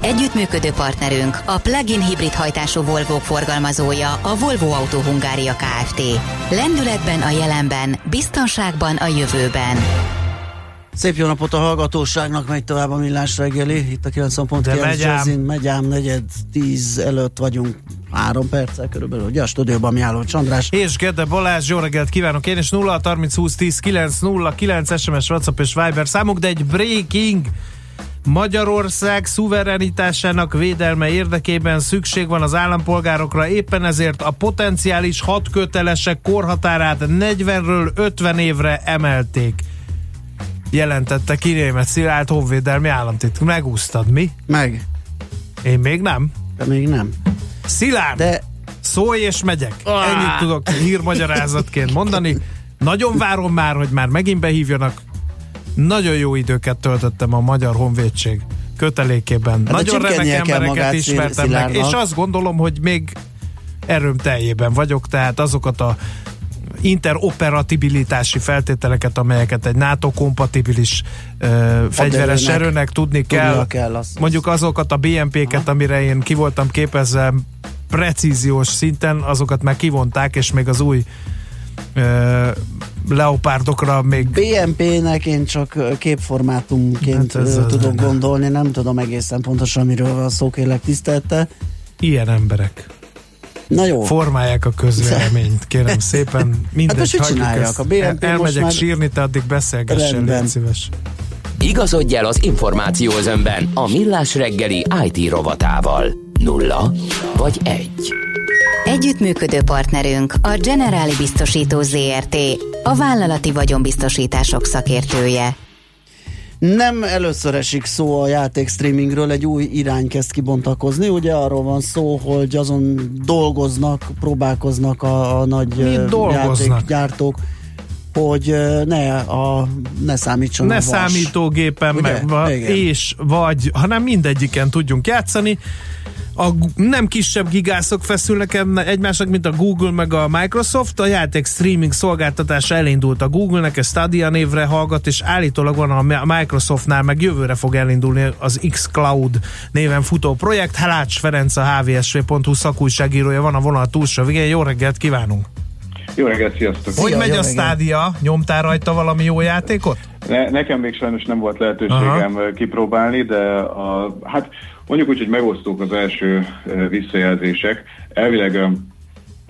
Együttműködő partnerünk a plug-in hibrid hajtású Volvo forgalmazója a Volvo Auto Hungária Kft. Lendületben a jelenben, biztonságban a jövőben. Szép jó napot a hallgatóságnak, megy tovább a millás reggeli. Itt a 90.9 Jazzin, megyám, negyed, tíz előtt vagyunk. Három perccel körülbelül, ugye a stúdióban Miálló Csandrás. És Gede Balázs, jó reggelt kívánok én, és 0 30 20 10 9 0 9 SMS, WhatsApp és Viber számuk, de egy breaking Magyarország szuverenitásának védelme érdekében szükség van az állampolgárokra, éppen ezért a potenciális hat kötelesek korhatárát 40-ről 50 évre emelték. Jelentette ki német Szilárd honvédelmi államtit. Megúsztad, mi? Meg. Én még nem. De még nem. Szilárd! De... Szólj és megyek. Ennyit tudok hírmagyarázatként mondani. Nagyon várom már, hogy már megint behívjanak nagyon jó időket töltöttem a Magyar Honvédség kötelékében. Hát Nagyon remek embereket ismertem meg, és azt gondolom, hogy még erőm teljében vagyok, tehát azokat a interoperabilitási feltételeket, amelyeket egy NATO-kompatibilis uh, fegyveres erőnek tudni kell. kell azt mondjuk azokat a BMP-ket, amire én ki voltam képezve precíziós szinten, azokat már kivonták, és még az új leopárdokra még... BMP-nek én csak képformátumként hát tudok nem. gondolni, nem tudom egészen pontosan, miről van szó, kérlek tisztelte. Ilyen emberek. Na jó. Formálják a közvéleményt, kérem szépen. Mindegy, hát hagyjuk ezt. A BNP El, elmegyek már... sírni, te addig beszélgessen, légy szíves. Igazodj el az információ önben a Millás reggeli IT rovatával. Nulla vagy egy. Együttműködő partnerünk a Generáli Biztosító ZRT, a vállalati vagyonbiztosítások szakértője. Nem először esik szó a játék streamingről, egy új irány kezd kibontakozni. Ugye arról van szó, hogy azon dolgoznak, próbálkoznak a, a nagy játékgyártók, hogy ne, a, ne számítson Ne a számítógépen, meg, és vagy, hanem mindegyiken tudjunk játszani a nem kisebb gigászok feszülnek egymásnak, mint a Google meg a Microsoft. A játék streaming szolgáltatása elindult a Google-nek, ez Stadia névre hallgat, és állítólag van a Microsoftnál, meg jövőre fog elindulni az xCloud néven futó projekt. Halács Ferenc, a hvsv.hu szakújságírója van a vonal túlsó végén. Jó reggelt kívánunk! Jó reggelt, sziasztok! Hogy megy a Stadia? Nyomtál rajta valami jó játékot? Ne, nekem még sajnos nem volt lehetőségem Aha. kipróbálni, de a, hát Mondjuk úgy, hogy megosztók az első visszajelzések. Elvileg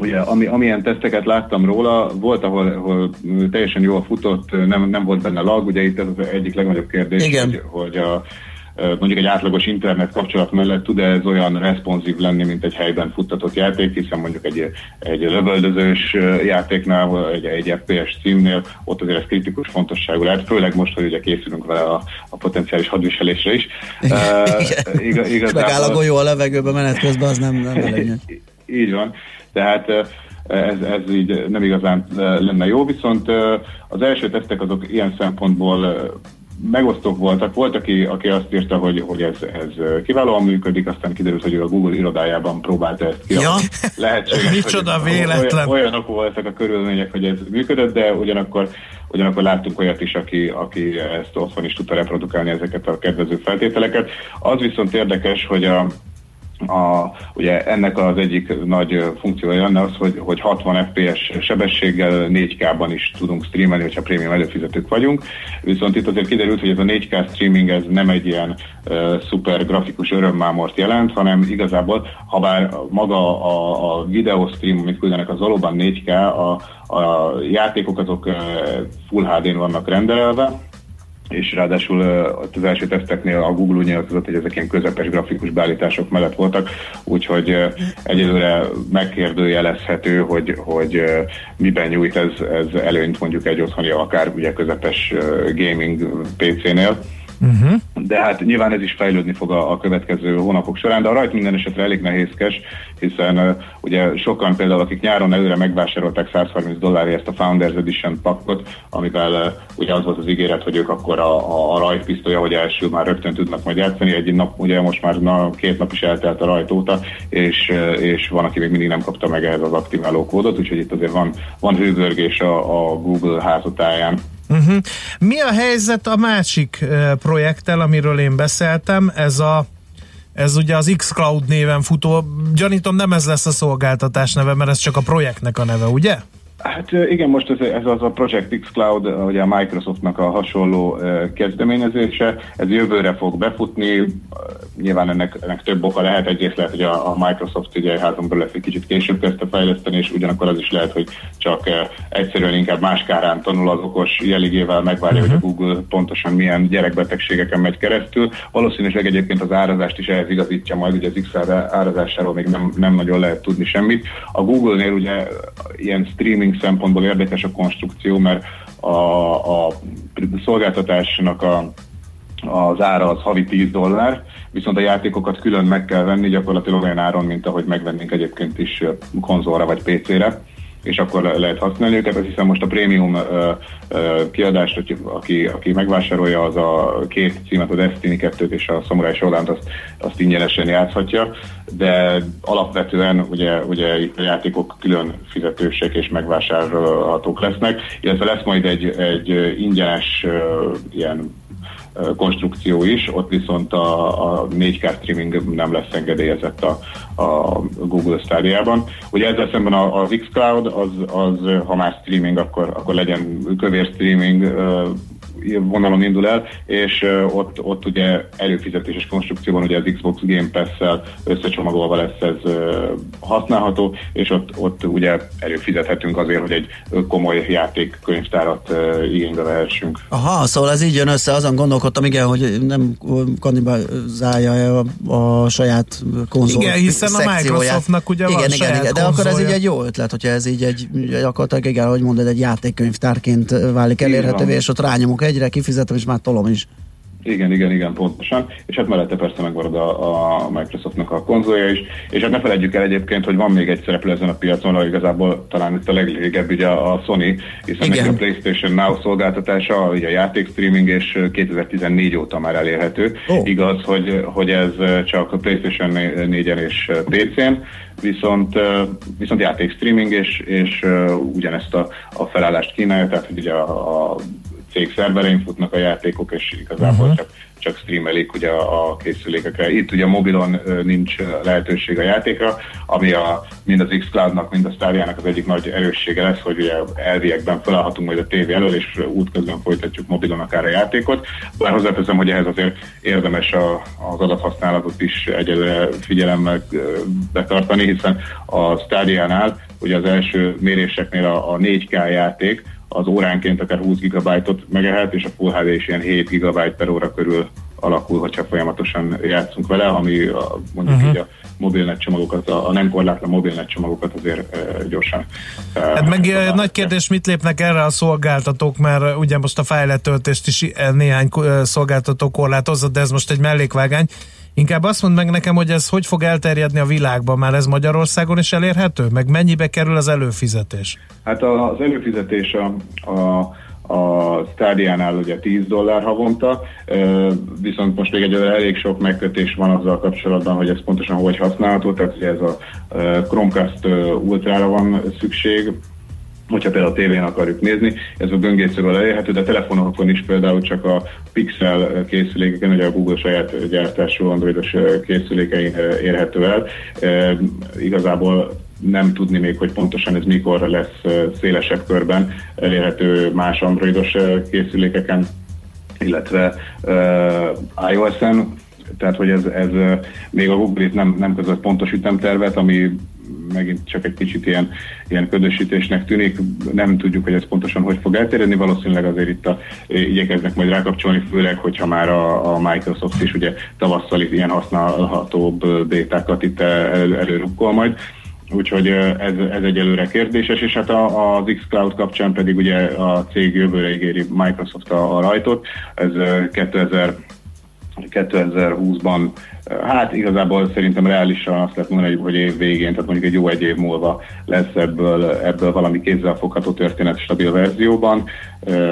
Ugye, ami, amilyen teszteket láttam róla, volt, ahol, ahol teljesen jól futott, nem, nem volt benne lag, ugye itt ez az egyik legnagyobb kérdés, Igen. hogy, hogy a, mondjuk egy átlagos internet kapcsolat mellett tud ez olyan responsív lenni, mint egy helyben futtatott játék, hiszen mondjuk egy, egy lövöldözős játéknál, egy, egy FPS címnél, ott azért ez kritikus fontosságú lehet, főleg most, hogy ugye készülünk vele a, a potenciális hadviselésre is. Uh, igaz, igazából... Megáll a golyó a levegőbe menet közben, az nem, nem elég. Így van. Tehát ez, ez így nem igazán lenne jó, viszont az első tesztek azok ilyen szempontból megosztók voltak. Volt, aki, aki azt írta, hogy, hogy ez, ez kiválóan működik, aztán kiderült, hogy ő a Google irodájában próbálta ezt ki. Ja? Lehetséges, Micsoda véletlen. Olyan, olyanok voltak a körülmények, hogy ez működött, de ugyanakkor, ugyanakkor láttunk olyat is, aki, aki ezt otthon is tudta reprodukálni ezeket a kedvező feltételeket. Az viszont érdekes, hogy a, a, ugye ennek az egyik nagy funkciója lenne az, hogy, hogy 60 fps sebességgel 4K-ban is tudunk streamelni, hogyha prémium előfizetők vagyunk. Viszont itt azért kiderült, hogy ez a 4K streaming ez nem egy ilyen uh, szuper grafikus örömmámort jelent, hanem igazából, ha bár maga a, a videó stream, amit küldenek, az valóban 4K, a, a játékok azok uh, Full HD-n vannak rendelve, és ráadásul az első teszteknél a Google úgy nyilatkozott, hogy ezek ilyen közepes grafikus beállítások mellett voltak, úgyhogy egyelőre megkérdőjelezhető, hogy, hogy miben nyújt ez, ez előnyt mondjuk egy otthoni, akár ugye közepes gaming PC-nél. Uh-huh. De hát nyilván ez is fejlődni fog a, a következő hónapok során, de a rajt minden esetre elég nehézkes, hiszen uh, ugye sokan például, akik nyáron előre megvásárolták 130 dollárért a Founders Edition pakkot, amivel uh, ugye az volt az ígéret, hogy ők akkor a, a, a rajtpisztolya, hogy első már rögtön tudnak majd játszani, egy nap, ugye most már na, két nap is eltelt a rajt óta, és, uh, és van, aki még mindig nem kapta meg ehhez az aktiváló kódot, úgyhogy itt azért van, van hővörgés a, a Google házatáján. Uh-huh. Mi a helyzet a másik uh, projekttel, amiről én beszéltem? Ez a ez ugye az xCloud néven futó, gyanítom nem ez lesz a szolgáltatás neve, mert ez csak a projektnek a neve, ugye? Hát igen, most ez, ez az a Project X Cloud, ugye a Microsoftnak a hasonló kezdeményezése, ez jövőre fog befutni, nyilván ennek, ennek több oka lehet, egyrészt lehet, hogy a, a Microsoft ugye házon belül egy kicsit később kezdte fejleszteni, és ugyanakkor az is lehet, hogy csak egyszerűen inkább más kárán tanul az okos jeligével megvárja, uh-huh. hogy a mhm. Google pontosan milyen gyerekbetegségeken megy keresztül. Valószínűleg egyébként az árazást is ehhez igazítja majd, ugye az XR árazásáról még nem, nem nagyon lehet tudni semmit. A Google-nél ugye ilyen streaming marketing szempontból érdekes a konstrukció, mert a, a szolgáltatásnak a, az ára az havi 10 dollár, viszont a játékokat külön meg kell venni, gyakorlatilag olyan áron, mint ahogy megvennénk egyébként is konzolra vagy PC-re és akkor lehet használni őket. Azt hiszem most a prémium uh, uh, kiadást, aki, aki megvásárolja, az a két címet, a Destiny 2 és a Samurai shodown azt, azt ingyenesen játszhatja, de alapvetően ugye, ugye a játékok külön fizetősek és megvásárolhatók lesznek, illetve lesz majd egy, egy ingyenes uh, ilyen konstrukció is, ott viszont a, a 4K streaming nem lesz engedélyezett a, a Google Stadia-ban. Ugye ezzel szemben az xCloud, az, az ha már streaming, akkor, akkor legyen kövér streaming vonalon indul el, és ott, ott ugye előfizetéses konstrukcióban ugye az Xbox Game Pass-szel összecsomagolva lesz ez használható, és ott, ott ugye előfizethetünk azért, hogy egy komoly játékkönyvtárat igénybe vehessünk. Aha, szóval ez így jön össze, azon gondolkodtam, igen, hogy nem kannibalizálja a, a saját konzol Igen, hiszen a Microsoftnak ugye igen, van igen, igen, de akkor ez így egy jó ötlet, hogyha ez így egy, gyakorlatilag igen, hogy mondod, egy játékkönyvtárként válik elérhetővé, és ott rányomok egyre, kifizetem, és már tolom is. Igen, igen, igen, pontosan. És hát mellette persze megmarad a, a Microsoftnak a konzolja is. És hát ne felejtjük el egyébként, hogy van még egy szereplő ezen a piacon, hogy igazából talán itt a legrégebb ugye a Sony, hiszen neki a PlayStation Now szolgáltatása, ugye a játék streaming, és 2014 óta már elérhető. Oh. Igaz, hogy, hogy ez csak a PlayStation 4-en és PC-n, viszont, viszont játék streaming, és, és ugyanezt a, a felállást kínálja, tehát hogy ugye a, a cég szerverein futnak a játékok, és igazából uh-huh. csak, csak streamelik ugye a, a készülékekre. Itt ugye mobilon nincs lehetőség a játékra, ami a, mind az X-Cloud-nak, mind a Stadia-nak az egyik nagy erőssége lesz, hogy ugye elviekben felállhatunk majd a tévé elől, és útközben folytatjuk mobilon akár a játékot. Bár hozzáteszem, hogy ehhez azért érdemes a, az adathasználatot is egyelőre figyelemmel betartani, hiszen a Stadia-nál ugye az első méréseknél a, a 4K játék, az óránként akár 20 gigabájtot megehet, és a Full HD is ilyen 7 gigabyte per óra körül alakul, hogyha folyamatosan játszunk vele, ami a, mondjuk uh-huh. így a mobilnet csomagokat, a, a nem korlátlan mobilnet csomagokat azért e, gyorsan. E, hát meg e, nagy kérdés, mit lépnek erre a szolgáltatók, mert ugye most a fejletöltést is néhány szolgáltató korlátozza, de ez most egy mellékvágány. Inkább azt mondd meg nekem, hogy ez hogy fog elterjedni a világban, már ez Magyarországon is elérhető? Meg mennyibe kerül az előfizetés? Hát az előfizetés a, a a Stadiánál ugye 10 dollár havonta, viszont most még egy elég sok megkötés van azzal kapcsolatban, hogy ez pontosan hogy használható, tehát ugye ez a Chromecast Ultra-ra van szükség, hogyha például a tévén akarjuk nézni, ez a böngészővel elérhető, de telefonokon is például csak a Pixel készülékeken, ugye a Google saját gyártású androidos készülékein érhető el. Igazából nem tudni még, hogy pontosan ez mikor lesz szélesebb körben elérhető más androidos készülékeken, illetve iOS-en, tehát hogy ez, ez még a Google nem, nem között pontos ütemtervet, ami megint csak egy kicsit ilyen, ilyen ködösítésnek tűnik. Nem tudjuk, hogy ez pontosan hogy fog elterjedni. Valószínűleg azért itt a, igyekeznek majd rákapcsolni, főleg, hogyha már a, a Microsoft is ugye tavasszal itt ilyen használhatóbb bétákat itt el, előrukkol majd. Úgyhogy ez, ez egy előre kérdéses, és hát az xCloud kapcsán pedig ugye a cég jövőre ígéri Microsoft a, a rajtot. Ez 2000 2020-ban, hát igazából szerintem reálisan azt lehet mondani, hogy év végén, tehát mondjuk egy jó egy év múlva lesz ebből, ebből valami kézzelfogható történet stabil verzióban.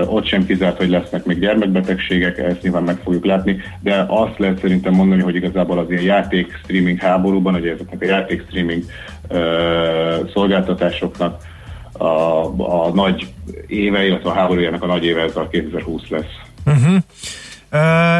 Ott sem kizárt, hogy lesznek még gyermekbetegségek, ezt nyilván meg fogjuk látni, de azt lehet szerintem mondani, hogy igazából az ilyen játék streaming háborúban, hogy ezeknek a játék streaming szolgáltatásoknak a, a nagy éve, illetve a háborújának a nagy éve ez a 2020 lesz. Uh-huh.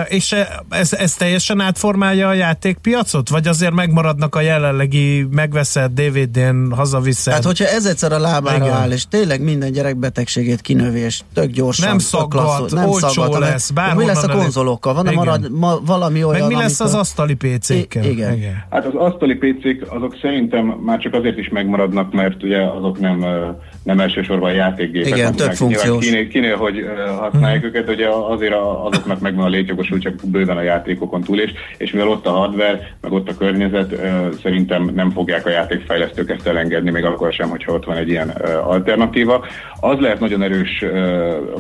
És ez, ez teljesen átformálja a játékpiacot? Vagy azért megmaradnak a jelenlegi megveszett DVD-n, hazaviszed? Hát hogyha ez egyszer a lábára Igen. áll, és tényleg minden gyerek betegségét kinövi, és tök gyorsan nem szaggat, nem olcsó szaggat, lesz, Mi lesz a konzolokkal? Van marad, ma, valami olyan, Meg mi lesz amikor... az asztali PC-kkel? Igen. Igen. Hát az asztali PC-k azok szerintem már csak azért is megmaradnak, mert ugye azok nem nem elsősorban játékgépek. Igen, több funkciós. Kinél, kinél, hogy használják hmm. őket, ugye azért azoknak megvan a létjogosultság bőven a játékokon túl is, és mivel ott a hardware, meg ott a környezet, szerintem nem fogják a játékfejlesztők ezt elengedni, még akkor sem, hogyha ott van egy ilyen alternatíva. Az lehet nagyon erős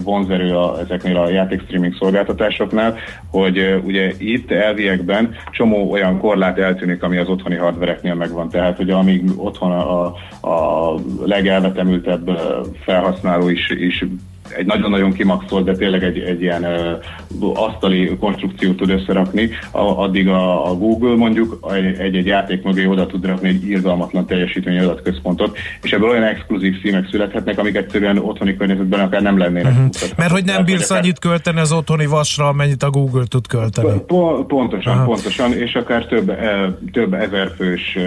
vonzerő a, ezeknél a játékstreaming szolgáltatásoknál, hogy ugye itt elviekben csomó olyan korlát eltűnik, ami az otthoni hardvereknél megvan. Tehát, hogy amíg otthon a, a legelvetemültebb felhasználó is, is egy nagyon-nagyon kimaxolt, de tényleg egy, egy ilyen uh, asztali konstrukciót tud összerakni, a, addig a, a Google mondjuk egy-egy játék mögé oda tud rakni egy írgalmatlan teljesítményű adatközpontot, és ebből olyan exkluzív színek születhetnek, amik egyszerűen otthoni környezetben akár nem lennének. Uh-huh. Mert hogy nem bírsz annyit költeni az otthoni vasra, amennyit a Google tud költeni. Po- pontosan, Aha. pontosan, és akár több, e, több ezerfős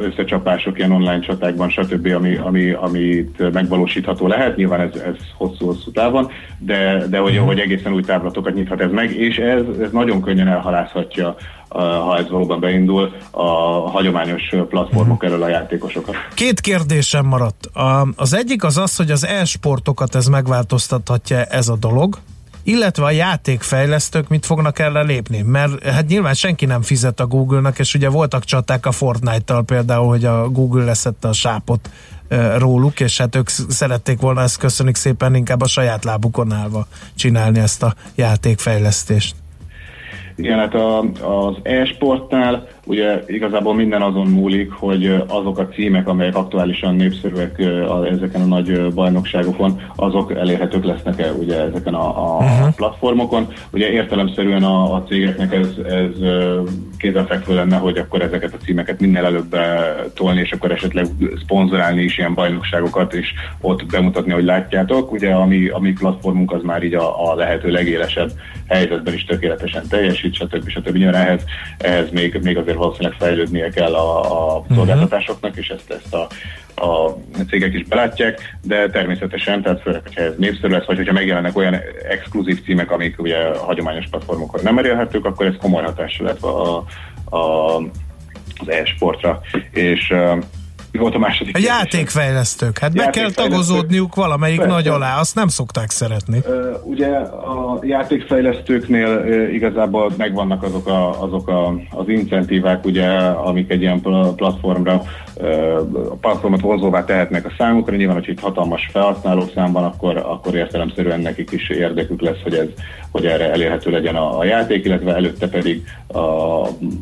összecsapások ilyen online csatákban, stb., ami, ami, amit megvalósítható lehet. Nyilván ez, ez hosszú-hosszú hosszú távon, de, de hogy, hogy egészen új távlatokat nyithat ez meg, és ez, ez nagyon könnyen elhalászhatja ha ez valóban beindul, a hagyományos platformok elől a játékosokat. Két kérdésem maradt. Az egyik az az, hogy az e-sportokat ez megváltoztathatja ez a dolog, illetve a játékfejlesztők mit fognak erre lépni, mert hát nyilván senki nem fizet a Google-nak, és ugye voltak csaták a Fortnite-tal például, hogy a Google leszette a sápot róluk, és hát ők szerették volna ezt köszönjük szépen inkább a saját lábukon állva csinálni ezt a játékfejlesztést. Igen, hát a, az e-sportnál ugye igazából minden azon múlik, hogy azok a címek, amelyek aktuálisan népszerűek ezeken a nagy bajnokságokon, azok elérhetők lesznek-e ugye ezeken a, a uh-huh. platformokon. Ugye értelemszerűen a, a cégeknek ez, ez kézzelfekvő lenne, hogy akkor ezeket a címeket minél előbb tolni, és akkor esetleg szponzorálni is ilyen bajnokságokat, és ott bemutatni, hogy látjátok. Ugye a mi, a mi platformunk az már így a, a lehető legélesebb helyzetben is tökéletesen teljesít, stb. stb. Nyilván ehhez, ehhez még, még azért valószínűleg fejlődnie kell a, a szolgáltatásoknak, és ezt, ezt a, a cégek is belátják, de természetesen, tehát főleg, hogyha ez népszerű lesz, vagy hogyha megjelennek olyan exkluzív címek, amik ugye a hagyományos platformokon nem elérhetők, akkor ez komoly hatással lehet a, a, az e-sportra. És mi volt a második A játékfejlesztők. Hát be kell tagozódniuk valamelyik Persze. nagy alá, azt nem szokták szeretni. Ugye a játékfejlesztőknél igazából megvannak azok, a, azok a, az incentívák, ugye, amik egy ilyen platformra a platformot vonzóvá tehetnek a számukra. Nyilván, hogy itt hatalmas felhasználók szám van, akkor, akkor értelemszerűen nekik is érdekük lesz, hogy, ez, hogy erre elérhető legyen a, a játék, illetve előtte pedig a,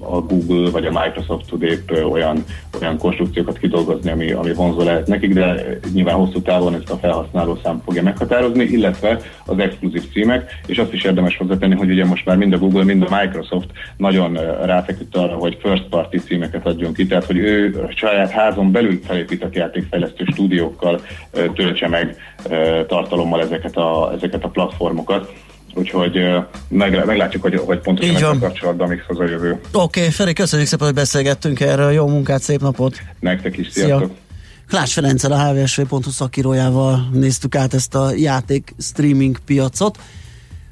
a Google vagy a Microsoft tud épp olyan, olyan konstrukciókat kidolgozni, ami, ami vonzó lehet nekik, de nyilván hosszú távon ezt a felhasználó szám fogja meghatározni, illetve az exkluzív címek, és azt is érdemes hozzátenni, hogy ugye most már mind a Google, mind a Microsoft nagyon ráfeküdt arra, hogy first party címeket adjon ki, tehát hogy ő saját saját házon belül felépített játékfejlesztő stúdiókkal töltse meg tartalommal ezeket a, ezeket a platformokat. Úgyhogy meg, meglátjuk, hogy, hogy pontosan Így van. a kapcsolatban mix az a jövő. Oké, okay, Feri, köszönjük szépen, hogy beszélgettünk erről. Jó munkát, szép napot! Nektek is, sziasztok! Szia. Klács Ferenccel, a hvsv.hu szakírójával néztük át ezt a játék streaming piacot.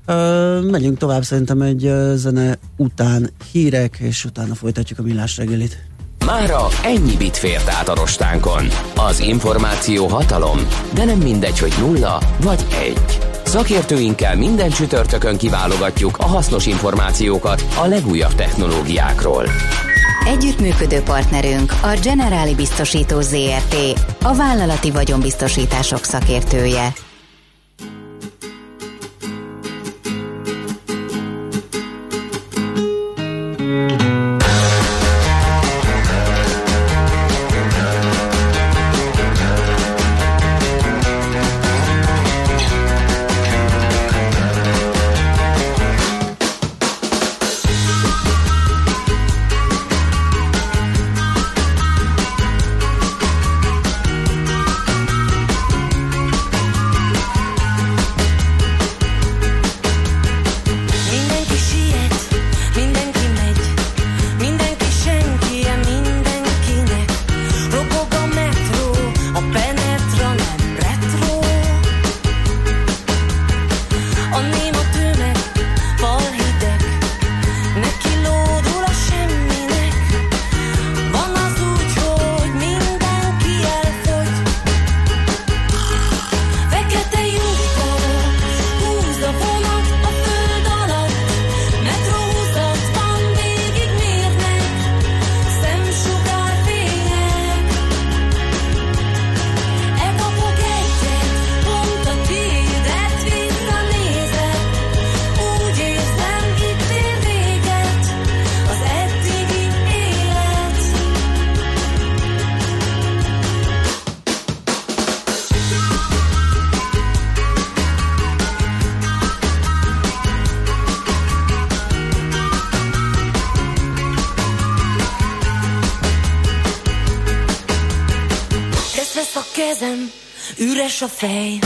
Ö, megyünk tovább szerintem egy zene után hírek, és utána folytatjuk a millás reggelit. Mára ennyi bit fért át a rostánkon. Az információ hatalom, de nem mindegy, hogy nulla vagy egy. Szakértőinkkel minden csütörtökön kiválogatjuk a hasznos információkat a legújabb technológiákról. Együttműködő partnerünk a Generáli Biztosító ZRT, a vállalati vagyonbiztosítások szakértője. Üres a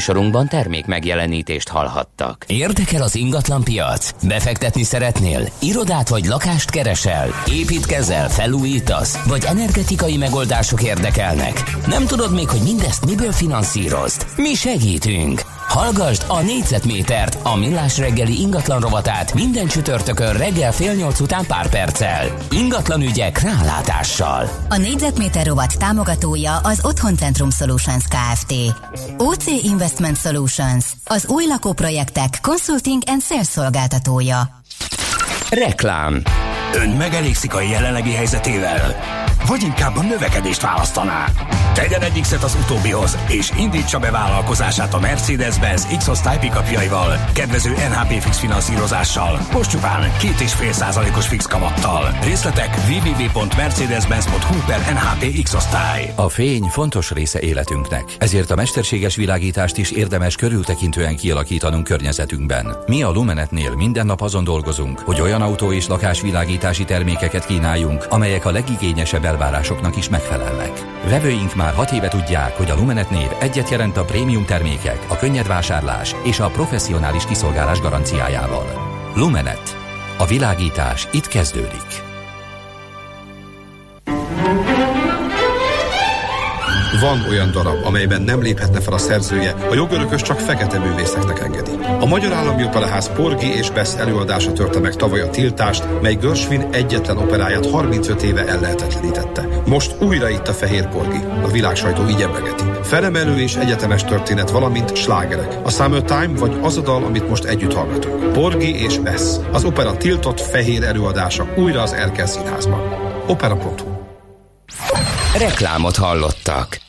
Műsorunkban termék megjelenítést hallhattak. Érdekel az ingatlan piac? Befektetni szeretnél? Irodát vagy lakást keresel? Építkezel, felújítasz? Vagy energetikai megoldások érdekelnek? Nem tudod még, hogy mindezt miből finanszírozd? Mi segítünk! Hallgasd a négyzetmétert, a millás reggeli ingatlan rovatát minden csütörtökön reggel fél nyolc után pár perccel. Ingatlan ügyek rálátással. A négyzetméter rovat támogatója az Otthoncentrum Solutions Kft. OC Investment Solutions, az új lakóprojektek consulting and sales szolgáltatója. Reklám Ön megelégszik a jelenlegi helyzetével? Vagy inkább a növekedést választaná? Tegyen egy X-et az utóbbihoz, és indítsa be vállalkozását a Mercedes-Benz X-osztály pickupjaival, kedvező NHP fix finanszírozással, most csupán 2,5%-os fix kamattal. Részletek www.mercedes-benz.hu per NHP X-osztály. A fény fontos része életünknek, ezért a mesterséges világítást is érdemes körültekintően kialakítanunk környezetünkben. Mi a Lumenetnél minden nap azon dolgozunk, hogy olyan autó és lakásvilágítási termékeket kínáljunk, amelyek a legigényesebb elvárásoknak is megfelelnek. Vevőink már hat éve tudják, hogy a Lumenet név egyet jelent a prémium termékek, a könnyed vásárlás és a professzionális kiszolgálás garanciájával. Lumenet. A világítás itt kezdődik. Van olyan darab, amelyben nem léphetne fel a szerzője, a jogörökös csak fekete művészeknek engedi. A Magyar Állami Operaház Porgi és Bess előadása törte meg tavaly a tiltást, mely Görsvin egyetlen operáját 35 éve ellehetetlenítette. Most újra itt a Fehér Porgi. A világ sajtó így emlegeti. Felemelő és egyetemes történet, valamint slágerek. A Summertime vagy az a dal, amit most együtt hallgatunk. Porgi és Bess. Az opera tiltott fehér előadása újra az Erkel Színházban. Opera.hu Reklámot hallottak.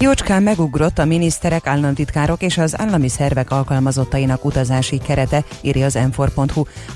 Jócskán megugrott a miniszterek, államtitkárok és az állami szervek alkalmazottainak utazási kerete, írja az m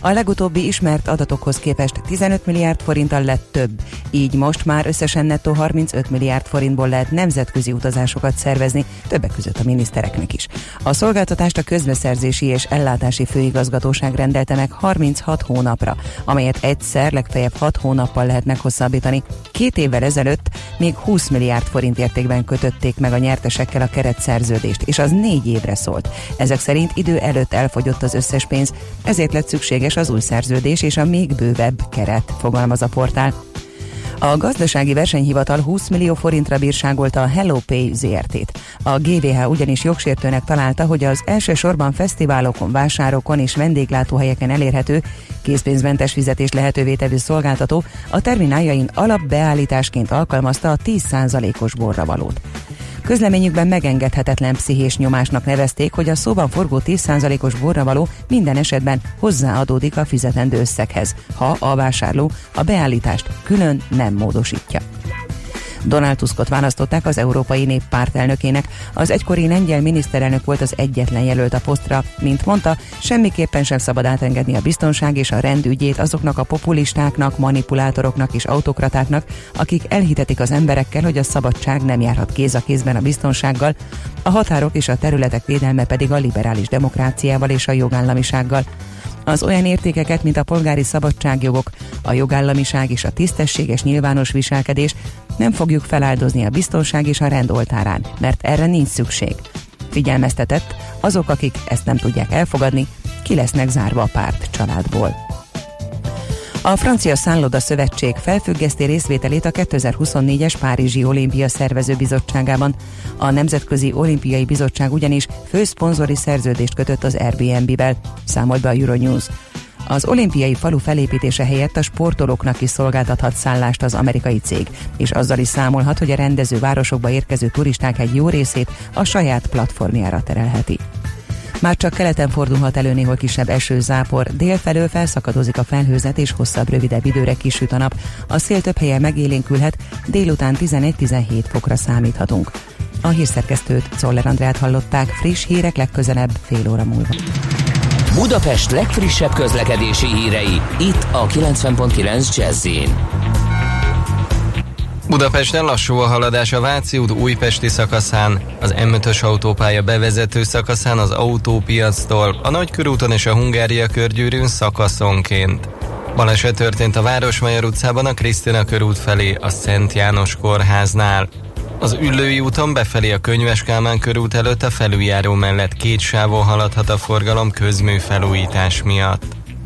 A legutóbbi ismert adatokhoz képest 15 milliárd forinttal lett több, így most már összesen nettó 35 milliárd forintból lehet nemzetközi utazásokat szervezni, többek között a minisztereknek is. A szolgáltatást a közbeszerzési és ellátási főigazgatóság rendelte meg 36 hónapra, amelyet egyszer, legfeljebb 6 hónappal lehet meghosszabbítani. Két évvel ezelőtt még 20 milliárd forint értékben kötötték kötötték meg a nyertesekkel a keretszerződést, és az négy évre szólt. Ezek szerint idő előtt elfogyott az összes pénz, ezért lett szükséges az új szerződés és a még bővebb keret, fogalmaz a portál. A gazdasági versenyhivatal 20 millió forintra bírságolta a HelloPay ZRT-t. A GVH ugyanis jogsértőnek találta, hogy az elsősorban fesztiválokon, vásárokon és vendéglátóhelyeken elérhető készpénzmentes fizetés lehetővé tevő szolgáltató a termináljain alapbeállításként alkalmazta a 10%-os borravalót. Közleményükben megengedhetetlen pszichés nyomásnak nevezték, hogy a szóban forgó 10%-os borravaló minden esetben hozzáadódik a fizetendő összeghez, ha a vásárló a beállítást külön nem módosítja. Donald Tuskot választották az Európai Néppárt elnökének. Az egykori lengyel miniszterelnök volt az egyetlen jelölt a posztra. Mint mondta, semmiképpen sem szabad átengedni a biztonság és a rendügyét azoknak a populistáknak, manipulátoroknak és autokratáknak, akik elhitetik az emberekkel, hogy a szabadság nem járhat kéz a kézben a biztonsággal, a határok és a területek védelme pedig a liberális demokráciával és a jogállamisággal. Az olyan értékeket, mint a polgári szabadságjogok, a jogállamiság és a tisztességes nyilvános viselkedés nem fogjuk feláldozni a biztonság és a rend oltárán, mert erre nincs szükség. Figyelmeztetett, azok, akik ezt nem tudják elfogadni, ki lesznek zárva a párt családból. A Francia Szálloda Szövetség felfüggeszti részvételét a 2024-es Párizsi Olimpia Szervező Bizottságában. A Nemzetközi Olimpiai Bizottság ugyanis főszponzori szerződést kötött az Airbnb-vel, számolt be a Euronews. Az olimpiai falu felépítése helyett a sportolóknak is szolgáltathat szállást az amerikai cég, és azzal is számolhat, hogy a rendező városokba érkező turisták egy jó részét a saját platformjára terelheti. Már csak keleten fordulhat elő néhol kisebb esőzápor, délfelől felszakadozik a felhőzet és hosszabb, rövidebb időre kisüt a nap. A szél több helyen megélénkülhet, délután 11-17 fokra számíthatunk. A hírszerkesztőt Czoller Andrát hallották, friss hírek legközelebb fél óra múlva. Budapest legfrissebb közlekedési hírei, itt a 90.9 jazz Budapesten lassú a haladás a Váci út újpesti szakaszán, az M5-ös autópálya bevezető szakaszán az autópiactól, a Nagykörúton és a Hungária körgyűrűn szakaszonként. Baleset történt a Városmajor utcában a Krisztina körút felé a Szent János kórháznál. Az Üllői úton befelé a Könyves Kálmán körút előtt a felüljáró mellett két sávon haladhat a forgalom közmű felújítás miatt.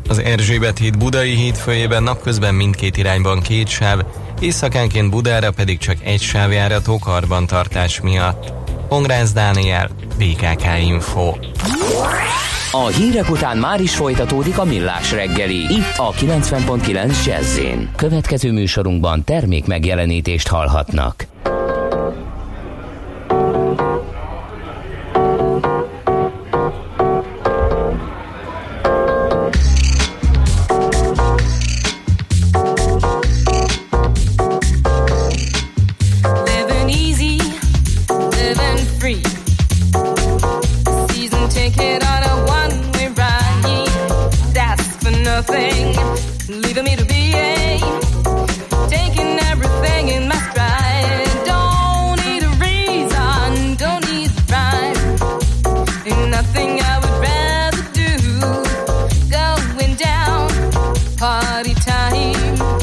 Az Erzsébet híd Budai híd főjében napközben mindkét irányban két sáv, éjszakánként Budára pedig csak egy sávjárató karbantartás miatt. Pongrász Dániel, BKK Info. A hírek után már is folytatódik a millás reggeli, itt a 90.9 jazz Következő műsorunkban termék megjelenítést hallhatnak. time.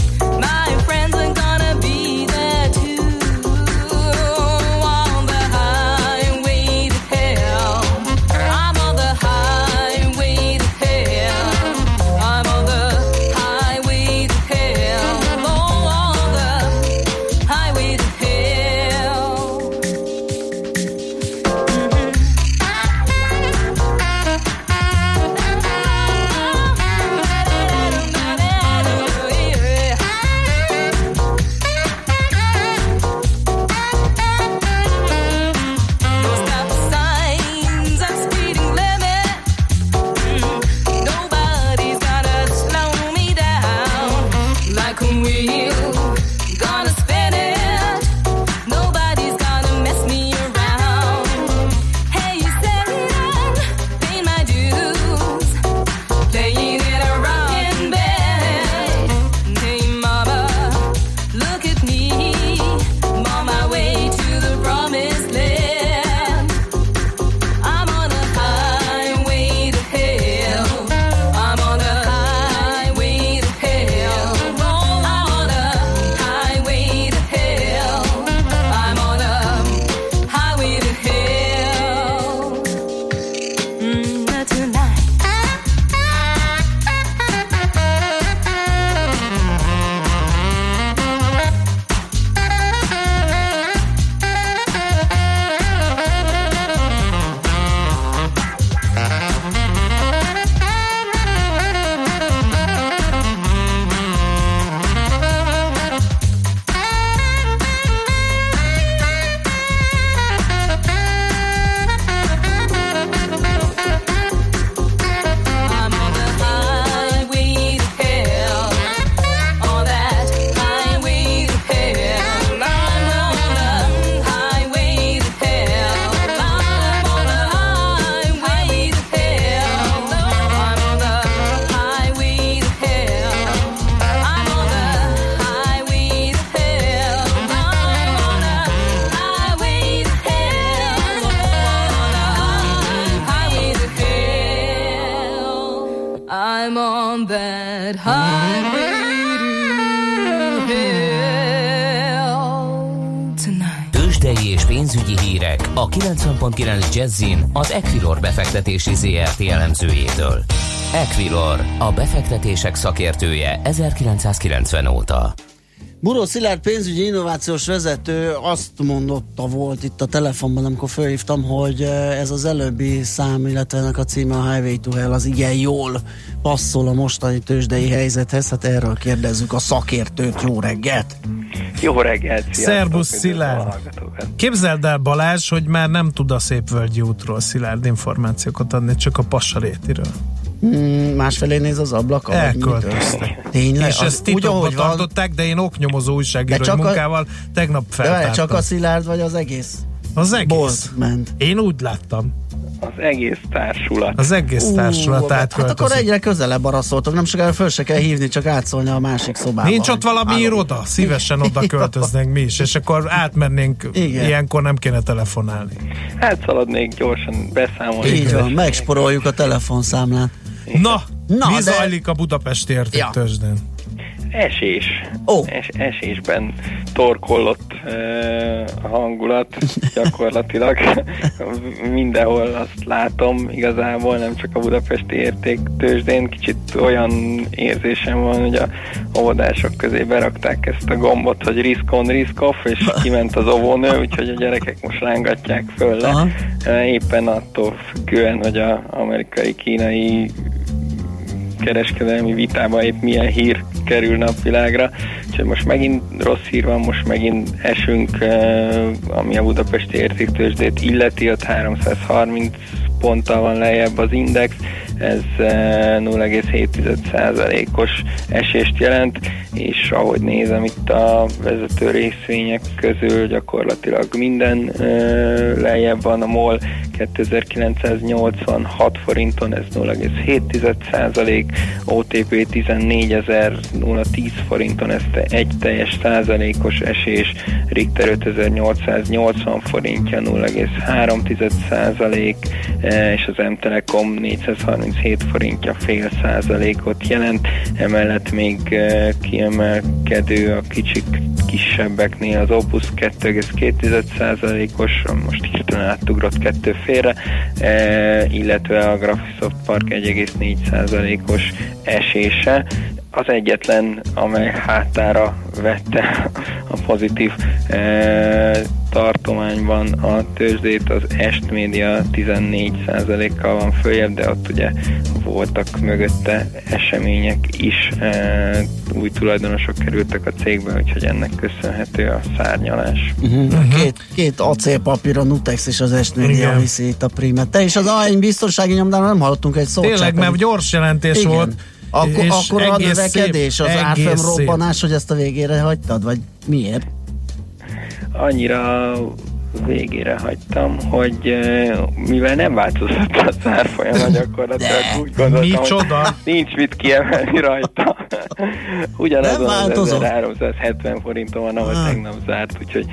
Jazzin az Equilor befektetési ZRT elemzőjétől. Equilor, a befektetések szakértője 1990 óta. Buró Szilárd pénzügyi innovációs vezető azt mondotta volt itt a telefonban, amikor felhívtam, hogy eh, ez az előbbi szám, illetve ennek a címe a Highway to Hell az igen jól passzol a mostani tőzsdei helyzethez. Hát erről kérdezzük a szakértőt. Jó reggelt! Jó reggelt! Szerbusz Szilárd! Képzeld el Balázs, hogy már nem tud a szép völgyi útról Szilárd információkat adni, csak a Passarétiről. Mm, másfelé néz az ablak. Elköltöztek. Tényleg? És ezt titokban tartották, de én oknyomozó újságíró munkával a... tegnap feltártam. De csak a Szilárd vagy az egész? Az egész. Bolt ment. Én úgy láttam. Az egész társulat. Az egész társulat uh, Hát akkor egyre közelebb araszoltok, nem sokára föl se kell hívni, csak átszólni a másik szobába. Nincs ott valami Állom. iroda? Szívesen oda költöznénk mi is, és akkor átmennénk, Igen. ilyenkor nem kéne telefonálni. Hát szaladnék gyorsan beszámolni. Így van, megsporoljuk a telefonszámlát. Na, Na mi de... zajlik a Budapesti értéktőzsdén? Ja. Esés. Oh. Es, esésben torkollott uh, a hangulat gyakorlatilag. Mindenhol azt látom igazából, nem csak a budapesti értéktőzsdén. Kicsit olyan érzésem van, hogy a óvodások közé berakták ezt a gombot, hogy risk on, risk off, és kiment az óvónő, úgyhogy a gyerekek most rángatják föl le. Uh, éppen attól függően, hogy az amerikai-kínai kereskedelmi vitában épp milyen hír kerül napvilágra. Úgyhogy most megint rossz hír van, most megint esünk, ami a budapesti értéktősdét illeti, ott 330 ponttal van lejjebb az index, ez 0,7%-os esést jelent, és ahogy nézem itt a vezető részvények közül gyakorlatilag minden lejjebb van, a MOL. 2986 forinton, ez 0,7%, OTP 14.010 forinton, ez egy teljes százalékos esés, Richter 5880 forintja 0,3 százalék, és az M-Telekom 437 forintja fél százalékot jelent, emellett még kiemelkedő a kicsik kisebbeknél az Opus 2,2%-os, most hirtelen átugrott kettő félre, illetve a Graphisoft Park 1,4%-os esése. Az egyetlen, amely hátára vette a pozitív e, tartományban a tőzsdét, az Est Média 14%-kal van följebb, de ott ugye voltak mögötte események is, e, új tulajdonosok kerültek a cégbe, úgyhogy ennek köszönhető a szárnyalás. Uh-huh. Uh-huh. Két, két acélpapír, a Nutex és az Est Média viszi itt a primet. Te és az AIN biztonsági nyomdáról nem hallottunk egy szót. Tényleg, mert gyors jelentés Igen. volt akkor, akkor a növekedés, az árfolyam robbanás, hogy ezt a végére hagytad, vagy miért? Annyira végére hagytam, hogy mivel nem változott az árfolyam, gyakorlatilag úgy gondoltam, Micsoda? hogy nincs mit kiemelni rajta. Ugyanazon az 1370 forinton van, ahol ah. tegnap zárt, úgyhogy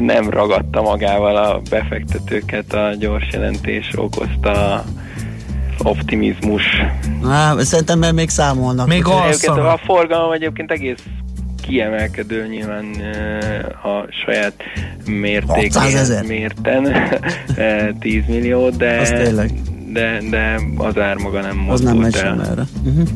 nem ragadta magával a befektetőket, a gyors jelentés okozta optimizmus. Á, szerintem mert még számolnak. Még A forgalom egyébként egész kiemelkedő nyilván a saját mértékén mérten 10 millió, de, de, de az ár maga nem mozdult az nem megy el. Erre. Uh-huh.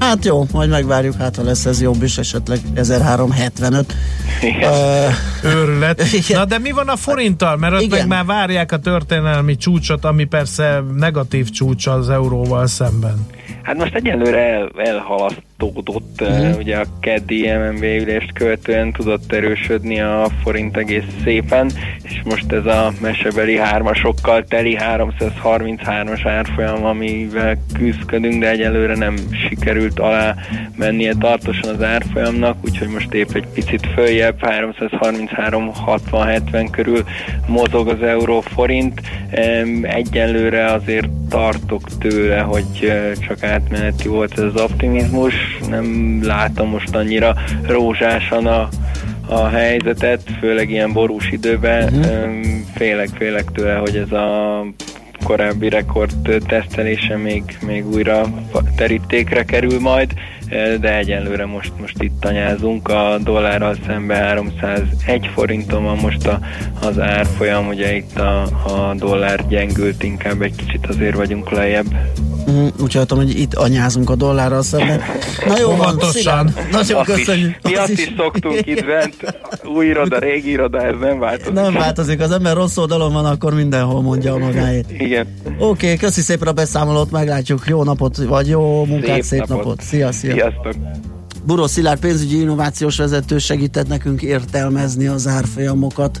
Hát jó, majd megvárjuk, hát ha lesz ez jobb is, esetleg 1375. Igen. Uh, Őrület. Igen. Na de mi van a forinttal? Mert ott Igen. meg már várják a történelmi csúcsot, ami persze negatív csúcs az euróval szemben. Hát most egyelőre el, elhalasztódott, mm. ugye a keddi MNB ülést követően tudott erősödni a forint egész szépen, és most ez a mesebeli hármasokkal teli 333-as árfolyam, amivel küzdködünk, de egyelőre nem sikerült alá mennie tartósan az árfolyamnak, úgyhogy most épp egy picit följebb, 333-60-70 körül mozog az euró forint. Egyelőre azért tartok tőle, hogy csak átmeneti volt ez az optimizmus, nem látom most annyira rózsásan a, a helyzetet, főleg ilyen borús időben. Uh-huh. Félek, félek tőle, hogy ez a korábbi rekord tesztelése még, még újra terítékre kerül majd, de egyelőre most, most itt tanyázunk, a dollárral szembe 301 forinton van most a, az árfolyam, ugye itt a, a dollár gyengült, inkább egy kicsit azért vagyunk lejjebb. Mm, úgy hallottam, hogy itt anyázunk a dollárral szemben. Na jó van, nagyon köszönjük. mi azt is szoktunk itt bent, új iroda, régi iroda, ez nem változik. Nem változik, az ember rossz oldalon van, akkor mindenhol mondja a magáét. Igen. Oké, okay, köszi szépen a beszámolót, meglátjuk. Jó napot, vagy jó munkát, szép, szép napot. napot. Szia, szia. Sziasztok. Buró Szilárd pénzügyi innovációs vezető segített nekünk értelmezni az árfolyamokat.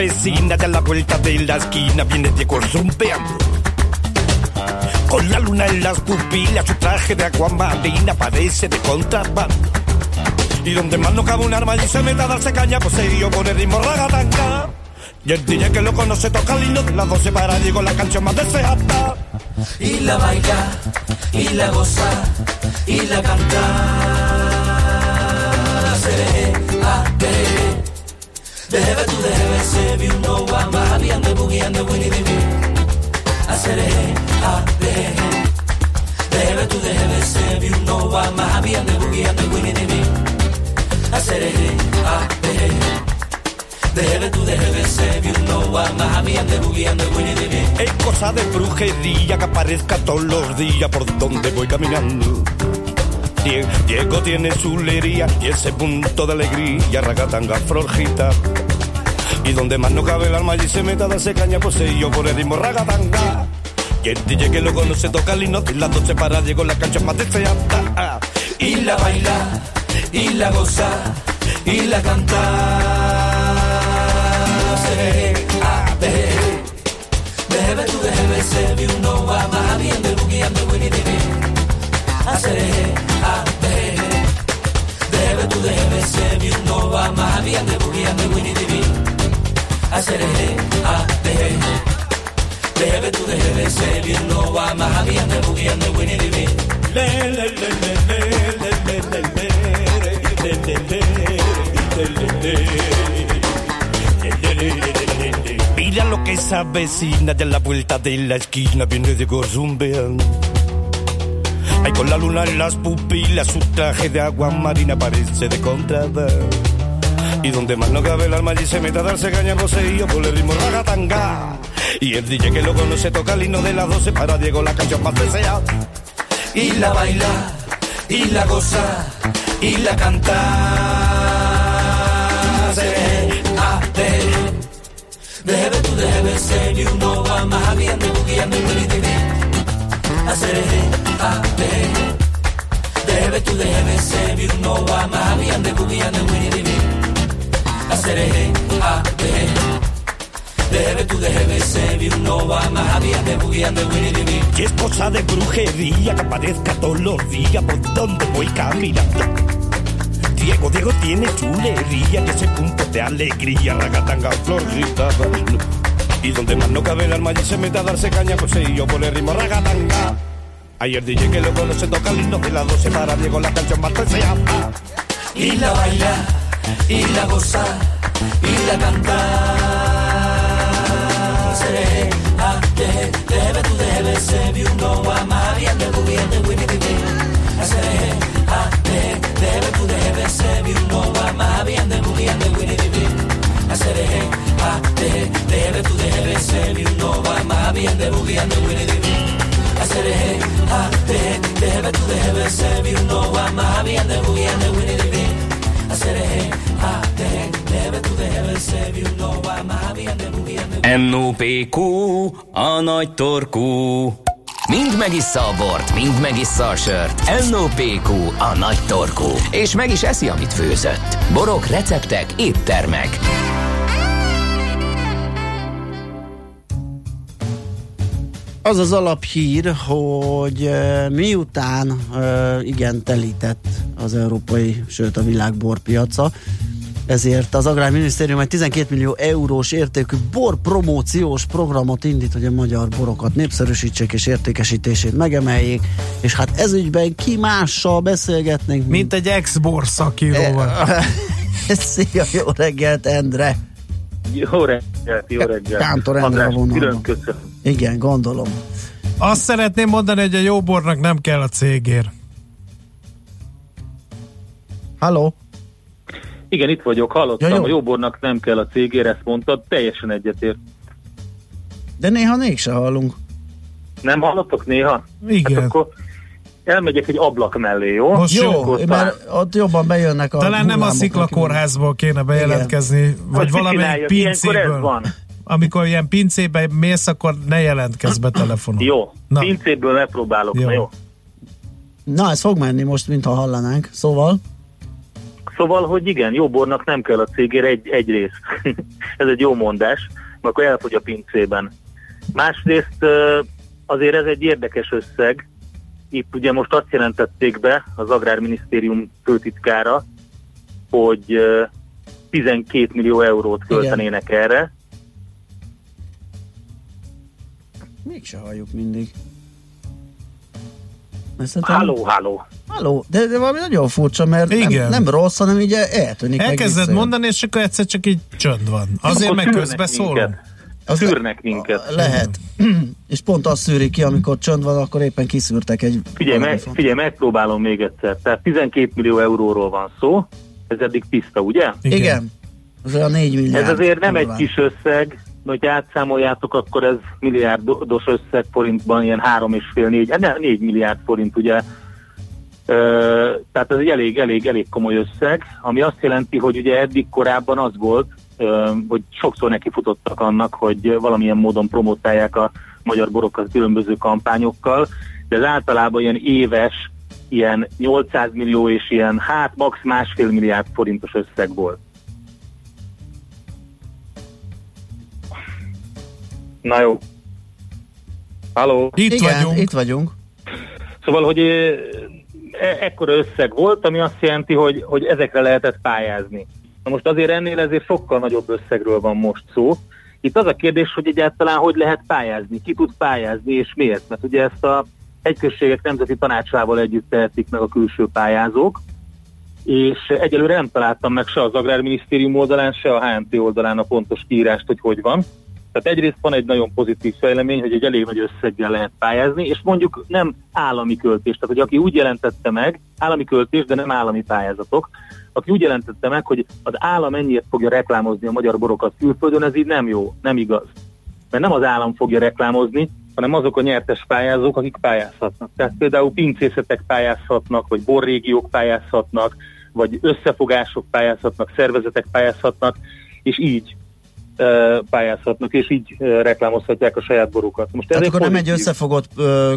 vecina de la vuelta de la esquina viene Diego zumpeando. Con la luna en las pupilas, su traje de aguamarina parece de contrabando. Y donde más no cabe un arma y se mete a darse caña, pues se dio por el ritmo ragatanga. Y el DJ que lo conoce toca himno de las 12 para Diego la canción más deseada. Y la baila, y la goza, y la canta. The heaven to the heavens, if you know I'm a happy and the boogie and the winnie the bee. I said, hey, a happy and the boogie and the winnie the bee. I said, hey, ha, the hey, hey. The heaven you know I'm a happy and the boogie and winnie the bee. Es cosa de brujería que aparezca todos los días por donde voy caminando Diego tiene su lería y ese punto de alegría, ragatanga florjita. Y donde más no cabe el alma y se meta se caña, yo por el ritmo ragatanga. Y el DJ que lo conoce toca el y las doce para Diego la cancha más deseada. Y la baila, y la goza, y la canta. Bebe tu debe se vi uno va más bien de boogie and the winnie Hacer debe tu debe se un no va más bien de buguía de Winnie TV hacer a de debe tu debe se un no va más bien de buguía de Winnie TV le le le le le le le Mira lo que esa vecina de la vuelta de la esquina viene de gorzumbeando Ay, con la luna en las pupilas, su traje de agua marina parece de contrada. Y donde más no cabe el alma y se mete a darse caña yo por el ritmo ragatanga. Y el DJ que lo conoce toca el himno de las 12 para Diego la canción más deseada. Y la baila, y la goza, y la canta. De, debe tu debe ser y uno va más bien de y hacerere, abehe. Dehebe tu dehebe se biruno wa mahabi ande bubi ande wiri dibi. Hacerere, abehe. Dehebe tu dehebe se biruno wa mahabi ande bubi ande wiri dibi. Y es cosa de brujería que aparezca todos los días por donde voy caminando. Diego, Diego tiene chulería, que ese punto de alegría, la gatanga flor y donde más no cabe el alma y se mete a darse caña, pues yo por el ritmo ragatanga. Ayer DJ que lo conoce toca himno de las 12 para Diego la canción más llama Y la baila, y la goza, y la canta. Seré a te, debe tu debe se vi uno a María de Bugien de Winnie the Seré a te, debe tu debe se vi uno a María de Bugien de Winnie the Seré a te, debe tu debe se vi uno a María de de Winnie the Asere ate debe tu debe se vi no va más bien de de Winnie the Pooh Asere ate debe tu debe se vi no va más bien de buguía de NOPQ a nagy torkú Mind megissza a bort, mind megissza a sört. NOPQ, a nagy torkú. És meg is eszi, amit főzött. Borok, receptek, éttermek. Az az alaphír, hogy uh, miután uh, igen telített az európai, sőt a világ borpiaca, ezért az Agrárminisztérium egy 12 millió eurós értékű bor promóciós programot indít, hogy a magyar borokat népszerűsítsék és értékesítését megemeljék, és hát ezügyben ki mással beszélgetnénk. Mint egy ex-bor szakíróval. Szia, jó reggelt, Endre! Jó reggelt, jó reggelt. Kántor Endre Külön köszönöm. Igen, gondolom. Azt szeretném mondani, hogy a jó bornak nem kell a cégér. Halló? Igen, itt vagyok, hallottam, ja, jó. a jóbornak nem kell a cégér, ezt mondtad, teljesen egyetért. De néha mégse hallunk. Nem hallottok néha? Igen. Hát akkor elmegyek egy ablak mellé, jó? Most jó, mert ott jobban bejönnek a Talán nem a sziklakórházból kéne bejelentkezni, Igen. vagy valamelyik pincéből. van. Amikor ilyen pincébe mész, akkor ne jelentkezz be telefonon. Jó, Na. pincéből megpróbálok, jó. na jó. Na, ez fog menni most, mintha hallanánk. Szóval? Szóval, hogy igen, jó bornak nem kell a cégére egy, egy rész. ez egy jó mondás, mert akkor elfogy a pincében. Másrészt azért ez egy érdekes összeg. Itt ugye most azt jelentették be az Agrárminisztérium főtitkára, hogy 12 millió eurót költenének igen. erre. Mégse halljuk mindig. Háló, háló. Halló, de, de valami nagyon furcsa, mert Igen. Nem, nem rossz, hanem így eltűnik. Elkezded mondani, és akkor egyszer csak így csönd van. Azért meg közben szólunk. Szűrnek minket. Lehet. és pont azt szűri ki, amikor csönd van, akkor éppen kiszűrtek egy... Figyelj, meg, figyelj, megpróbálom még egyszer. Tehát 12 millió euróról van szó, ez eddig tiszta, ugye? Igen. Igen. Ez olyan 4 milliárd. Ez azért nem egy kis összeg, hogy átszámoljátok, akkor ez milliárdos összeg forintban ilyen 3,5-4, ne, 4 milliárd forint ugye tehát ez egy elég, elég, elég komoly összeg, ami azt jelenti, hogy ugye eddig korábban az volt, hogy sokszor nekifutottak annak, hogy valamilyen módon promotálják a magyar borokat különböző kampányokkal, de ez általában ilyen éves, ilyen 800 millió és ilyen hát max másfél milliárd forintos összeg volt. Na jó. Halló? Itt Igen, vagyunk. Itt vagyunk. Szóval, hogy E, ekkora összeg volt, ami azt jelenti, hogy, hogy ezekre lehetett pályázni. Na most azért ennél ezért sokkal nagyobb összegről van most szó. Itt az a kérdés, hogy egyáltalán hogy lehet pályázni, ki tud pályázni és miért. Mert ugye ezt a egyközségek nemzeti tanácsával együtt tehetik meg a külső pályázók, és egyelőre nem találtam meg se az Agrárminisztérium oldalán, se a HMT oldalán a pontos kiírást, hogy hogy van. Tehát egyrészt van egy nagyon pozitív fejlemény, hogy egy elég nagy összeggel lehet pályázni, és mondjuk nem állami költés. Tehát, hogy aki úgy jelentette meg, állami költés, de nem állami pályázatok, aki úgy jelentette meg, hogy az állam ennyiért fogja reklámozni a magyar borokat külföldön, ez így nem jó, nem igaz. Mert nem az állam fogja reklámozni, hanem azok a nyertes pályázók, akik pályázhatnak. Tehát például pincészetek pályázhatnak, vagy borrégiók pályázhatnak, vagy összefogások pályázhatnak, szervezetek pályázhatnak, és így pályázhatnak, és így reklámozhatják a saját borukat. Most Tehát akkor nem egy összefogott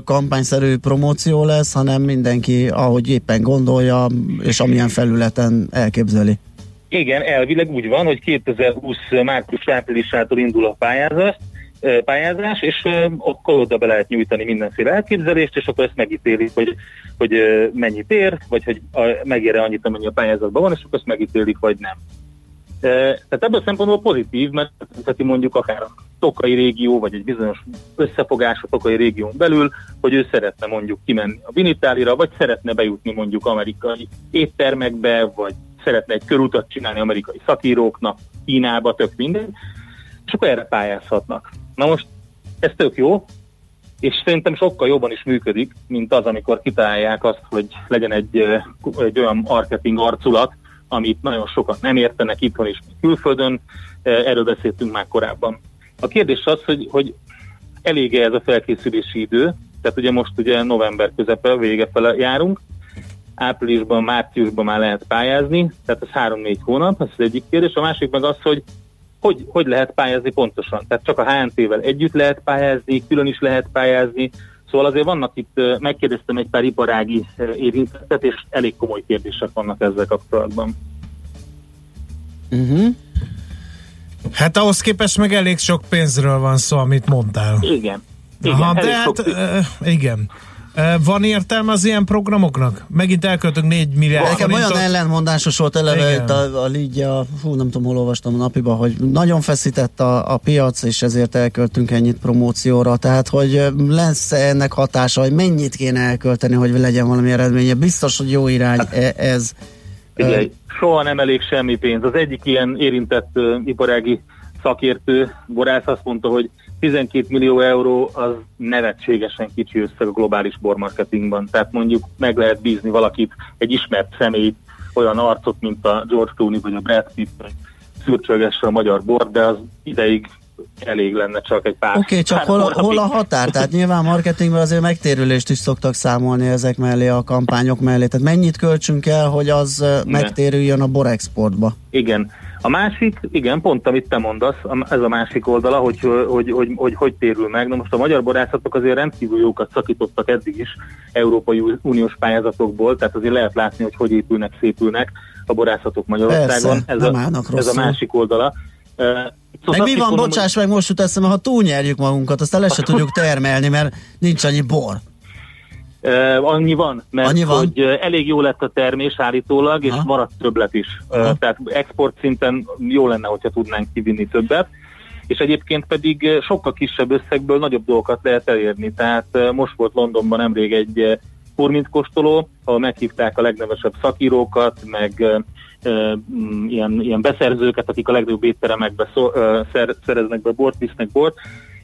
kampányszerű promóció lesz, hanem mindenki, ahogy éppen gondolja, és amilyen felületen elképzeli. Igen, elvileg úgy van, hogy 2020 március-áprilisától indul a pályázás, pályázás, és akkor oda be lehet nyújtani mindenféle elképzelést, és akkor ezt megítélik, hogy, hogy mennyit ér, vagy hogy megér-e annyit, amennyi a pályázatban van, és akkor ezt megítélik, vagy nem. Tehát ebből szempontból pozitív, mert mondjuk akár a tokai régió, vagy egy bizonyos összefogás a tokai régión belül, hogy ő szeretne mondjuk kimenni a Vinitálira, vagy szeretne bejutni mondjuk amerikai éttermekbe, vagy szeretne egy körutat csinálni amerikai szakíróknak, Kínába, tök minden, és akkor erre pályázhatnak. Na most ez tök jó, és szerintem sokkal jobban is működik, mint az, amikor kitalálják azt, hogy legyen egy, egy olyan marketing arculat, amit nagyon sokan nem értenek itthon is, külföldön, e, erről beszéltünk már korábban. A kérdés az, hogy, hogy elég-e ez a felkészülési idő, tehát ugye most ugye november közepe, vége fele járunk, áprilisban, márciusban már lehet pályázni, tehát ez három-négy hónap, ez az egyik kérdés. A másik meg az, hogy hogy, hogy lehet pályázni pontosan. Tehát csak a HNT-vel együtt lehet pályázni, külön is lehet pályázni, Szóval azért vannak itt, megkérdeztem egy pár iparági érintettet, és elég komoly kérdések vannak ezzel kapcsolatban. Uh-huh. Hát ahhoz képest meg elég sok pénzről van szó, amit mondtál. Igen. igen Aha, de hát, uh, igen. Van értelme az ilyen programoknak? Megint elköltünk 4 milliárd Nekem forintot. olyan ellentmondásos volt eleve itt a, a Lidja, hú, nem tudom, hol olvastam a napiban, hogy nagyon feszített a, a piac, és ezért elköltünk ennyit promócióra. Tehát, hogy lesz ennek hatása, hogy mennyit kéne elkölteni, hogy legyen valami eredménye. Biztos, hogy jó irány hát, e, ez. Figyelj, soha nem elég semmi pénz. Az egyik ilyen érintett uh, iparági szakértő, borász azt mondta, hogy 12 millió euró az nevetségesen kicsi összeg a globális bormarketingban. Tehát mondjuk meg lehet bízni valakit, egy ismert személyt, olyan arcot, mint a George Clooney vagy a Brad Pitt, hogy szürcsölgesse a magyar bor, de az ideig elég lenne csak egy pár. Oké, okay, csak hol, hol a határ? Tehát nyilván marketingben azért megtérülést is szoktak számolni ezek mellé, a kampányok mellé. Tehát mennyit költsünk el, hogy az Igen. megtérüljön a borexportba? Igen. A másik, igen, pont amit te mondasz, ez a másik oldala, hogy hogy, hogy, hogy, hogy, hogy térül meg. Na most a magyar borászatok azért rendkívül jókat szakítottak eddig is Európai Uniós pályázatokból, tehát azért lehet látni, hogy hogy épülnek, szépülnek a borászatok Magyarországon. Persze, ez, a, ez a másik oldala. Szóval meg mi van, mondom, bocsáss meg, most jut eszembe, ha túlnyerjük magunkat, aztán le se tudjuk termelni, mert nincs annyi bor. Uh, annyi van, mert annyi van? hogy uh, elég jó lett a termés állítólag, és Aha. maradt többlet is. Uh, tehát export szinten jó lenne, hogyha tudnánk kivinni többet, és egyébként pedig sokkal kisebb összegből nagyobb dolgokat lehet elérni. Tehát most volt Londonban nemrég egy kóstoló, ahol meghívták a legnevesebb szakírókat, meg uh, ilyen, ilyen beszerzőket, akik a legnagyobb étteremekbe szó, uh, szer, szereznek be bort, visznek bort,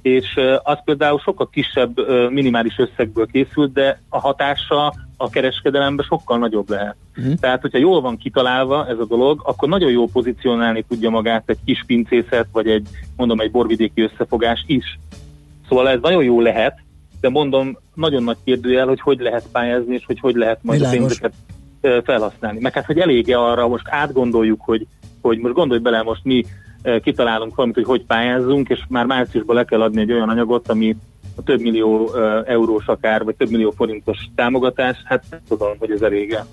és az például sokkal kisebb minimális összegből készült, de a hatása a kereskedelemben sokkal nagyobb lehet. Uh-huh. Tehát, hogyha jól van kitalálva ez a dolog, akkor nagyon jó pozícionálni tudja magát egy kis pincészet, vagy egy, mondom, egy borvidéki összefogás is. Szóval ez nagyon jó lehet, de mondom, nagyon nagy kérdőjel, hogy hogy lehet pályázni, és hogy hogy lehet majd Világos. a pénzeket felhasználni. Meg hát, hogy elége arra, most átgondoljuk, hogy, hogy most gondolj bele, most mi kitalálunk valamit, hogy hogy pályázzunk, és már márciusban le kell adni egy olyan anyagot, ami a több millió eurós akár, vagy több millió forintos támogatás, hát nem tudom, hogy ez elége.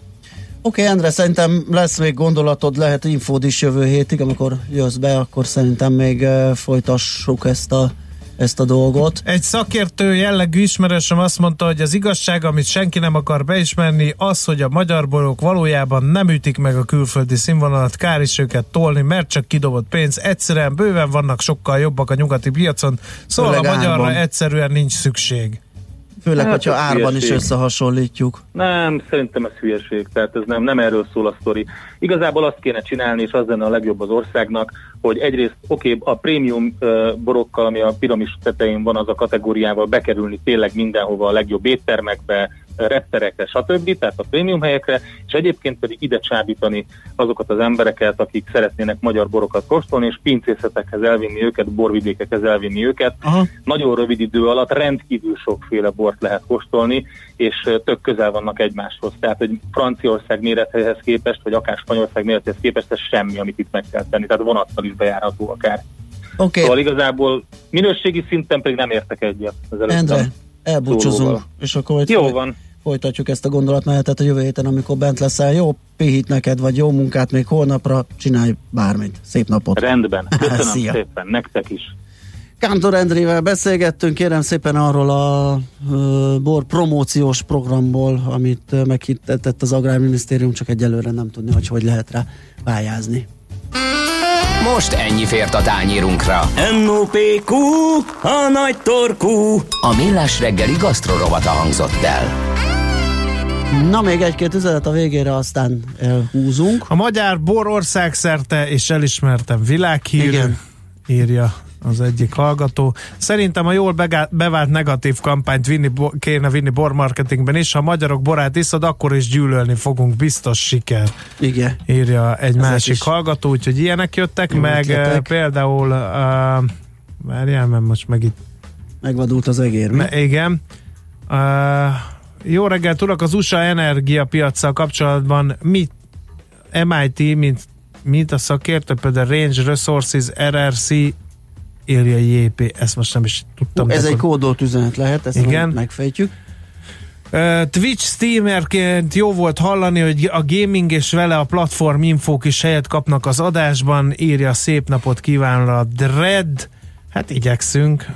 Oké, okay, Endre, szerintem lesz még gondolatod, lehet infód is jövő hétig, amikor jössz be, akkor szerintem még folytassuk ezt a ezt a dolgot. Egy szakértő jellegű ismerősöm azt mondta, hogy az igazság, amit senki nem akar beismerni, az, hogy a magyar borok valójában nem ütik meg a külföldi színvonalat, kár is őket tolni, mert csak kidobott pénz. Egyszerűen bőven vannak sokkal jobbak a nyugati piacon, szóval Főleg a magyarra egyszerűen nincs szükség. Főleg, hát hogyha árban hülyeség. is összehasonlítjuk. Nem, szerintem ez hülyeség, tehát ez nem, nem erről szól a sztori. Igazából azt kéne csinálni, és az lenne a legjobb az országnak, hogy egyrészt, oké, okay, a prémium uh, borokkal, ami a piramis tetején van, az a kategóriával bekerülni tényleg mindenhova, a legjobb éttermekbe, repterekre, stb., tehát a prémium helyekre, és egyébként pedig ide csábítani azokat az embereket, akik szeretnének magyar borokat kóstolni, és pincészetekhez elvinni őket, borvidékekhez elvinni őket. Aha. Nagyon rövid idő alatt rendkívül sokféle bort lehet kóstolni, és tök közel vannak egymáshoz. Tehát, hogy Franciaország méretéhez képest, vagy akár Spanyolország méretéhez képest, ez semmi, amit itt meg kell tenni. Tehát vonattal is bejárható akár. Okay. Szóval igazából minőségi szinten pedig nem értek egyet. Endre, elbúcsúzunk, és akkor Jó van folytatjuk ezt a gondolatmenetet a jövő héten, amikor bent leszel. Jó pihit neked, vagy jó munkát még holnapra, csinálj bármit. Szép napot! Rendben, köszönöm Szia. szépen, nektek is! Kántor Endrével beszélgettünk, kérem szépen arról a uh, bor promóciós programból, amit uh, meghitetett az Agrárminisztérium, csak egyelőre nem tudni, hogy hogy lehet rá pályázni. Most ennyi fért a tányírunkra. M.O.P.Q. A nagy torkú. A millás reggeli gasztrorovata hangzott el. Na, még egy-két üzenet a végére, aztán elhúzunk. A magyar borország szerte és elismertem világhír, Igen. írja az egyik hallgató. Szerintem a jól bevált negatív kampányt vinni, kéne vinni bormarketingben is. Ha a magyarok borát iszod, akkor is gyűlölni fogunk. Biztos siker. Igen. Írja egy Ezek másik is. hallgató, úgyhogy ilyenek jöttek, Jó, meg jöttek. például uh, várjál, mert most meg itt Megvadult az egér, mi? Igen. Uh, jó reggelt, urak, az USA energiapiacsal kapcsolatban mit MIT, mint, mint a szakértő, például Range Resources, RRC írja JP, ezt most nem is tudtam. Ez egy kódolt üzenet lehet, ezt Igen. megfejtjük. Twitch streamerként jó volt hallani, hogy a gaming és vele a platform infók is helyet kapnak az adásban. Írja szép napot kívánra a Dread. Hát igyekszünk.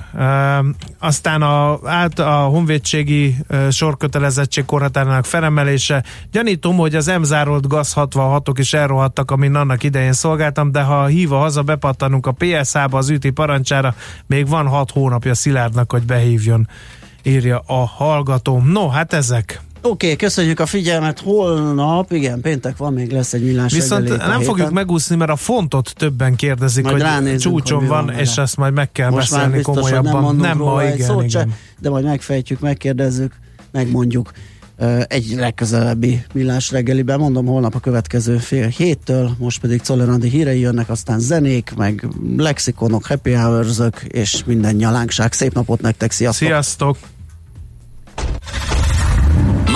aztán a, át a honvédségi sorkötelezettség korhatárának felemelése. Gyanítom, hogy az M-zárolt GAZ 66-ok is elrohadtak, amin annak idején szolgáltam, de ha híva haza bepattanunk a PSA-ba az üti parancsára, még van 6 hónapja Szilárdnak, hogy behívjon írja a hallgató. No, hát ezek. Oké, okay, köszönjük a figyelmet. Holnap, igen, péntek van, még lesz egy millás Viszont nem héten. fogjuk megúszni, mert a fontot többen kérdezik, majd hogy csúcson hogy van, van és ezt majd meg kell Most beszélni biztos, komolyabban. Nem, nem ma, igen, szót igen. Se, de majd megfejtjük, megkérdezzük, megmondjuk egy legközelebbi millás reggeliben. Mondom, holnap a következő fél héttől, most pedig Czoller hírei jönnek, aztán zenék, meg lexikonok, happy hours és minden nyalánkság. Szép napot nektek, sziasztok! Sziasztok!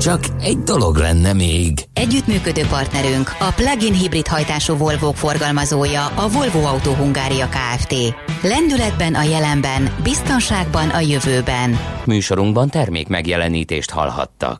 Csak egy dolog lenne még. Együttműködő partnerünk a plug-in hibrid hajtású Volvo forgalmazója a Volvo Autó Hungária Kft. Lendületben a jelenben, biztonságban a jövőben. Műsorunkban termék megjelenítést hallhattak.